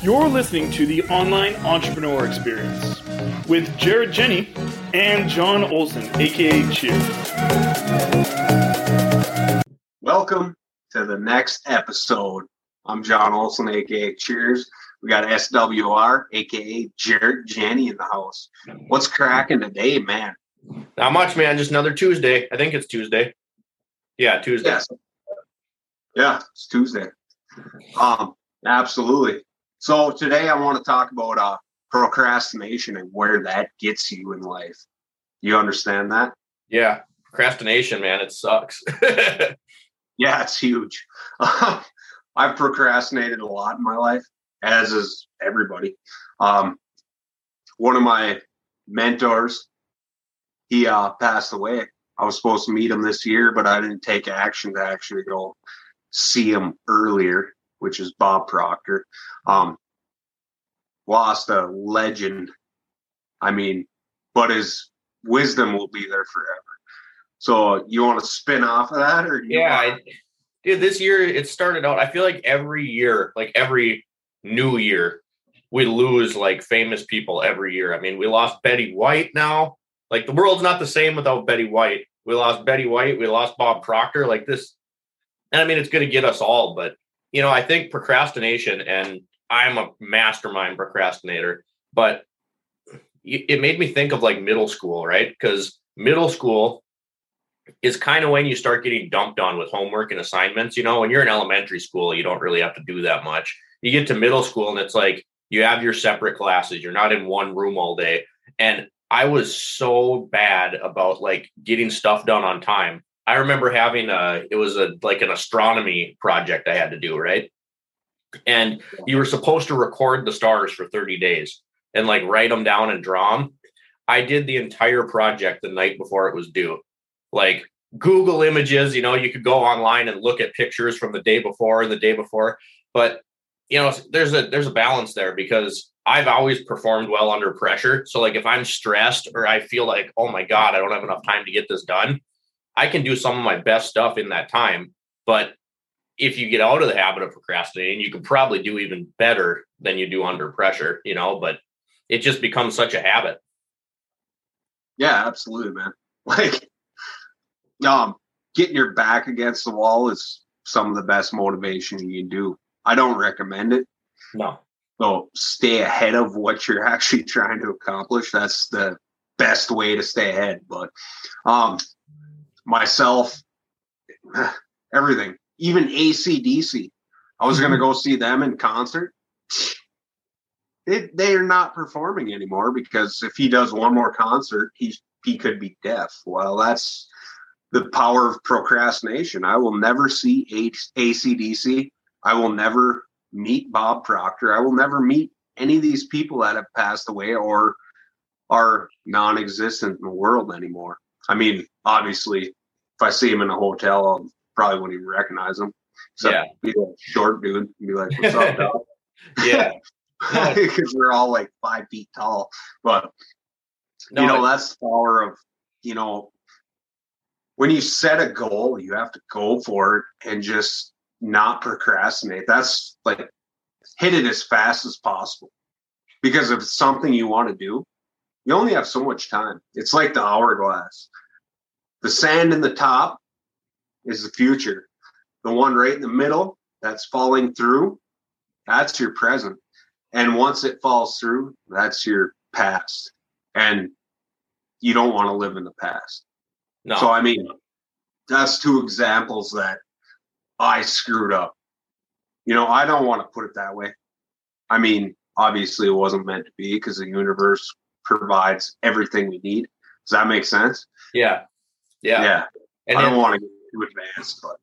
You're listening to the Online Entrepreneur Experience with Jarrett Jenny and John Olson, aka Cheer. Welcome to the next episode. I'm John Olson, aka Cheers. We got SWR, aka Jarrett Jenny in the house. What's cracking today, man? Not much, man. Just another Tuesday. I think it's Tuesday. Yeah, Tuesday. Yes. Yeah, it's Tuesday. Um, absolutely. So today I want to talk about uh procrastination and where that gets you in life. You understand that? Yeah. Procrastination, man. It sucks. Yeah, it's huge. I've procrastinated a lot in my life, as is everybody. Um, one of my mentors, he uh, passed away. I was supposed to meet him this year, but I didn't take action to actually go see him earlier, which is Bob Proctor. Um, lost a legend. I mean, but his wisdom will be there forever. So you want to spin off of that, or yeah, want- I, dude. This year it started out. I feel like every year, like every new year, we lose like famous people every year. I mean, we lost Betty White now. Like the world's not the same without Betty White. We lost Betty White. We lost Bob Proctor. Like this, and I mean, it's going to get us all. But you know, I think procrastination, and I'm a mastermind procrastinator. But it made me think of like middle school, right? Because middle school is kind of when you start getting dumped on with homework and assignments. You know, when you're in elementary school, you don't really have to do that much. You get to middle school and it's like you have your separate classes. You're not in one room all day. And I was so bad about like getting stuff done on time. I remember having a it was a like an astronomy project I had to do, right? And you were supposed to record the stars for 30 days and like write them down and draw them. I did the entire project the night before it was due like Google images, you know, you could go online and look at pictures from the day before and the day before. But you know, there's a there's a balance there because I've always performed well under pressure. So like if I'm stressed or I feel like, oh my God, I don't have enough time to get this done, I can do some of my best stuff in that time. But if you get out of the habit of procrastinating, you can probably do even better than you do under pressure, you know, but it just becomes such a habit. Yeah, absolutely, man. Like, um, getting your back against the wall is some of the best motivation you can do. I don't recommend it. No. So stay ahead of what you're actually trying to accomplish. That's the best way to stay ahead. But um, myself, everything, even AC/DC. I was going to mm-hmm. go see them in concert. They, they are not performing anymore because if he does one more concert, he he could be deaf. Well, that's the power of procrastination. I will never see H- AC/DC. I will never meet Bob Proctor. I will never meet any of these people that have passed away or are non-existent in the world anymore. I mean, obviously, if I see him in a hotel, I'll probably wouldn't even recognize him. So Yeah. be a short dude and be like, "What's up, dog?" Yeah. Because we're all like five feet tall. But No, you know, it- that's the power of you know when you set a goal, you have to go for it and just not procrastinate. That's like hit it as fast as possible. Because if it's something you want to do, you only have so much time. It's like the hourglass. The sand in the top is the future. The one right in the middle that's falling through, that's your present. And once it falls through, that's your past. And you don't want to live in the past. no. So I mean, that's two examples that I screwed up. You know, I don't want to put it that way. I mean, obviously it wasn't meant to be because the universe provides everything we need. Does that make sense? yeah. Yeah. Yeah. And I don't want to get too advanced, but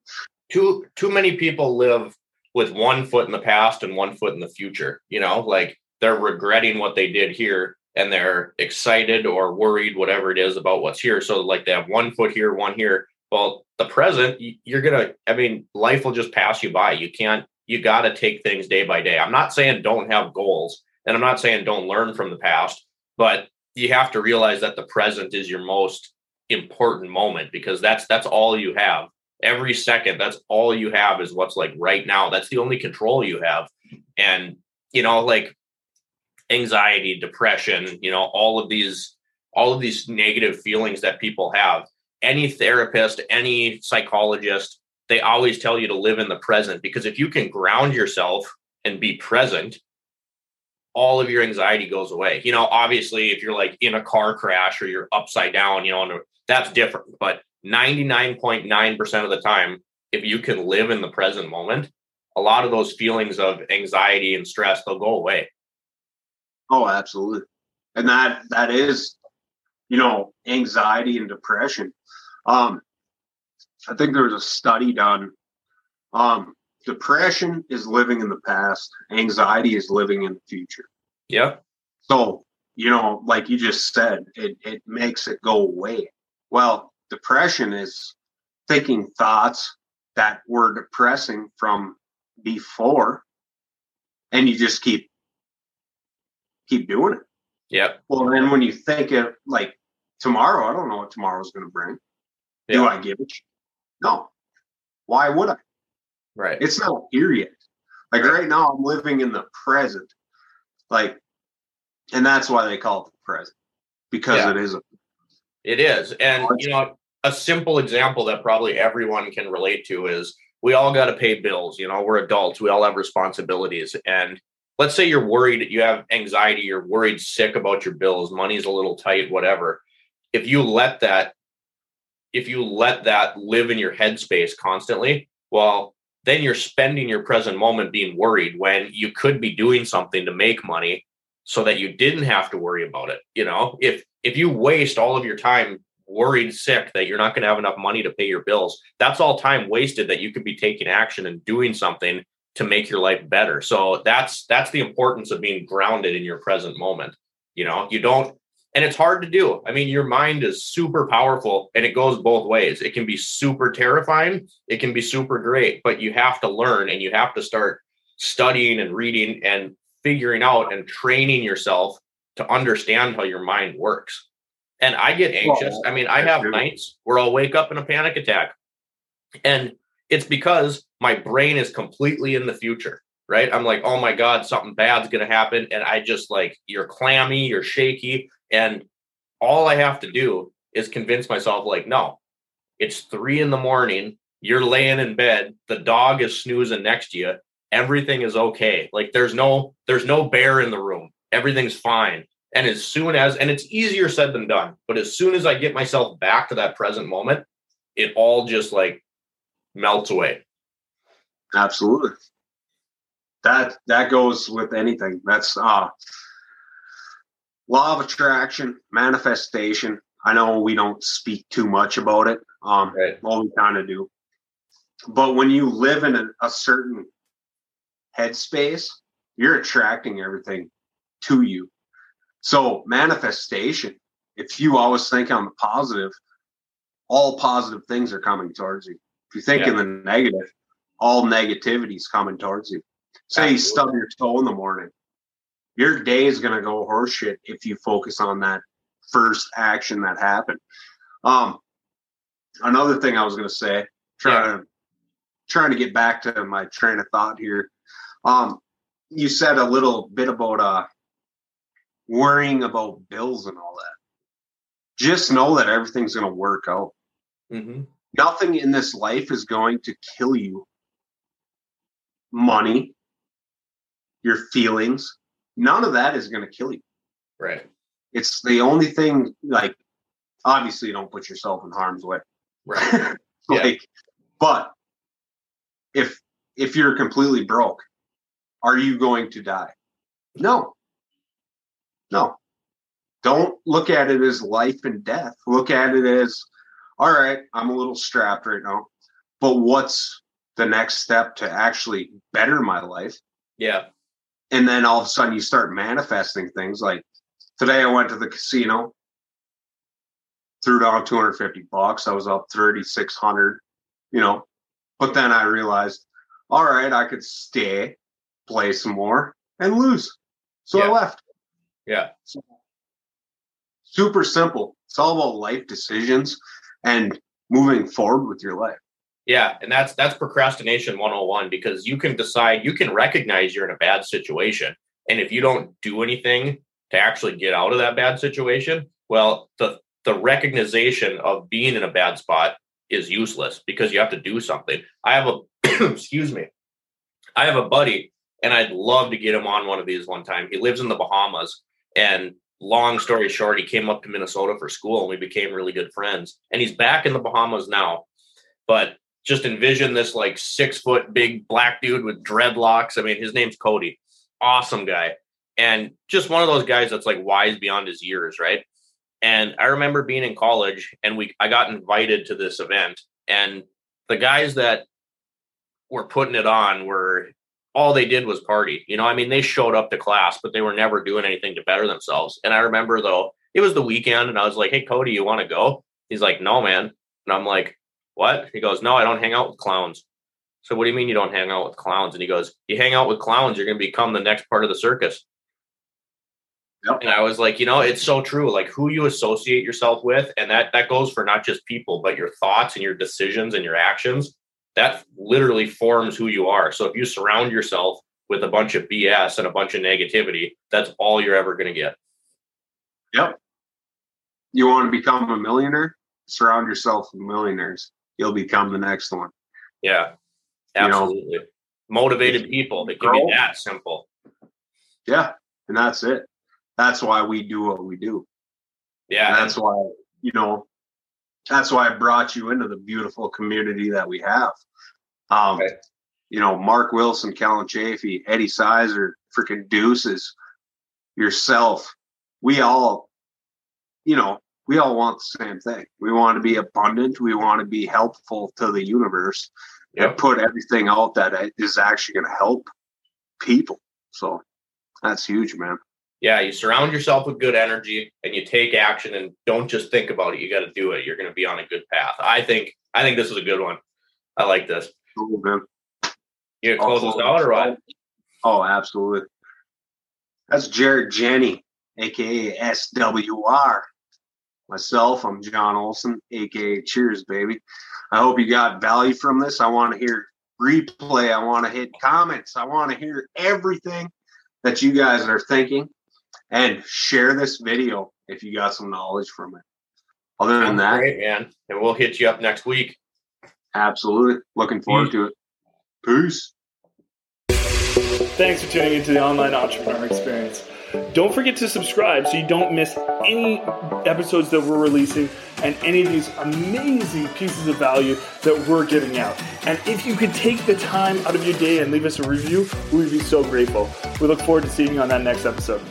too too many people live with one foot in the past and one foot in the future. You know, like they're regretting what they did here and they're excited or worried, whatever it is about what's here. So like they have one foot here, one here. Well, the present, you're gonna. I mean, life will just pass you by. You can't. You got to take things day by day. I'm not saying don't have goals, and I'm not saying don't learn from the past, but you have to realize that the present is your most important moment because that's that's all you have. Every second that's all you have is what's like right now. That's the only control you have. And you know, like anxiety, depression, you know, all of these all of these negative feelings that people have. Any therapist, any psychologist, they always tell you to live in the present because if you can ground yourself and be present, all of your anxiety goes away. You know, obviously, if you're like in a car crash or you're upside down, you know, that's different. But 99.9% of the time, if you can live in the present moment, a lot of those feelings of anxiety and stress, they'll go away. Oh, absolutely. And that that is, you know, anxiety and depression. Um, I think there was a study done. Um, depression is living in the past, anxiety is living in the future. Yeah. So, you know, like you just said, it, it makes it go away. Well, depression is thinking thoughts that were depressing from before, and you just keep keep doing it. Yeah. Well, then when you think of like tomorrow, I don't know what tomorrow's going to bring. Yeah. Do I give it? No. Why would I? Right. It's not here yet. Like Right. right now, I'm living in the present. Like, and that's why they call it the present because Yeah. it is a It is. And, you know, a simple example that probably everyone can relate to is we all got to pay bills. You know, we're adults, we all have responsibilities. And let's say you're worried, you have anxiety, you're worried sick about your bills, money's a little tight, whatever. If you let that, if you let that live in your headspace constantly, well, then you're spending your present moment being worried when you could be doing something to make money so that you didn't have to worry about it. You know, if if you waste all of your time worried sick that you're not going to have enough money to pay your bills, that's all time wasted that you could be taking action and doing something to make your life better. So that's that's the importance of being grounded in your present moment. You know, you don't and it's hard to do. I mean, your mind is super powerful and it goes both ways. It can be super terrifying, it can be super great, but you have to learn and you have to start studying and reading and figuring out and training yourself to understand how your mind works. And I get anxious. I mean, I have true. nights where I'll wake up in a panic attack. And it's because my brain is completely in the future, right? I'm like, oh my God, something bad's going to happen. And I just like, you're clammy, you're shaky. And all I have to do is convince myself, like, no, it's three in the morning. You're laying in bed. The dog is snoozing next to you. Everything is okay. Like there's no, there's no bear in the room. Everything's fine. And as soon as, and it's easier said than done, but as soon as I get myself back to that present moment, it all just like melts away. absolutely that that goes with anything. That's uh law of attraction, manifestation. I know we don't speak too much about it. Um, Right. well, we kind of do. But when you live in a, a certain headspace, you're attracting everything to you. So manifestation, if you always think on the positive, all positive things are coming towards you. If you think in the negative, all negativity is coming towards you. Say you stub your toe in the morning, your day is going to go horseshit if you focus on that first action that happened. Um, another thing I was going to say, trying to trying to get back to my train of thought here. Um, you said a little bit about uh worrying about bills and all that. Just know that everything's going to work out. Mm-hmm. Nothing in this life is going to kill you. Money, your feelings, none of that is going to kill you. Right. It's the only thing, like, obviously, don't put yourself in harm's way. Right. Yeah. like, but if if you're completely broke, are you going to die? No. No. Don't look at it as life and death. Look at it as, all right, I'm a little strapped right now, but what's the next step to actually better my life? Yeah. And then all of a sudden you start manifesting things like today i went to the casino threw down 250 bucks i was up 3600 you know? But then i realized all right i could stay play some more and lose. So i left. Yeah. super simple. It's all about life decisions and moving forward with your life Yeah, and that's that's procrastination 101 because you can decide, you can recognize you're in a bad situation And if you don't do anything to actually get out of that bad situation, well, the the recognition of being in a bad spot is useless because you have to do something. I have a excuse me. I have a buddy and I'd love to get him on one of these one time. He lives in the Bahamas and long story short, he came up to Minnesota for school and we became really good friends. And he's back in the Bahamas now. But just envision this like six foot big black dude with dreadlocks. I mean, his name's Cody. Awesome guy. And just one of those guys that's like wise beyond his years, right? And I remember being in college and we I got invited to this event and the guys that were putting it on were all they did was party. You know, I mean, they showed up to class, but they were never doing anything to better themselves. And I remember though, it was the weekend and I was like, Hey, Cody, you want to go? He's like, No, man. And I'm like, What? He goes, No, I don't hang out with clowns. So what do you mean you don't hang out with clowns? And he goes, You hang out with clowns, you're going to become the next part of the circus. Yep. And I was like, you know, it's so true. Like who you associate yourself with, and that that goes for not just people, but your thoughts and your decisions and your actions that literally forms who you are. So if you surround yourself with a bunch of BS and a bunch of negativity, that's all you're ever going to get. Yep. You want to become a millionaire? Surround yourself with millionaires. You'll become the next one. Yeah. Absolutely. You know, Motivated people. It can be that simple. Yeah. And that's it. That's why we do what we do. Yeah. And that's why, you know, that's why I brought you into the beautiful community that we have. Um, okay. You know, Mark Wilson, Kellen Chaffee, Eddie Sizer, freaking Deuces, yourself. We all, you know, we all want the same thing. We want to be abundant. We want to be helpful to the universe yep. and put everything out that is actually going to help people. So that's huge, man yeah, you surround yourself with good energy and you take action and don't just think about it. You got to do it. You're going to be on a good path. I think. I think this is a good one. I like this. Cool, man. You close this out or what? Oh, absolutely. That's Jarrett Jenny, aka SWR. Myself, I'm John Olson, aka Cheers, baby. I hope you got value from this. I want to hear replay. I want to hit comments. I want to hear everything that you guys are thinking and share this video if you got some knowledge from it. Other than that, great, man. And we'll hit you up next week. Absolutely. Looking forward to it. Peace. Thanks for tuning into the online entrepreneur experience. Don't forget to subscribe so you don't miss any episodes that we're releasing and any of these amazing pieces of value that we're giving out. And if you could take the time out of your day and leave us a review, we would be so grateful. We look forward to seeing you on that next episode.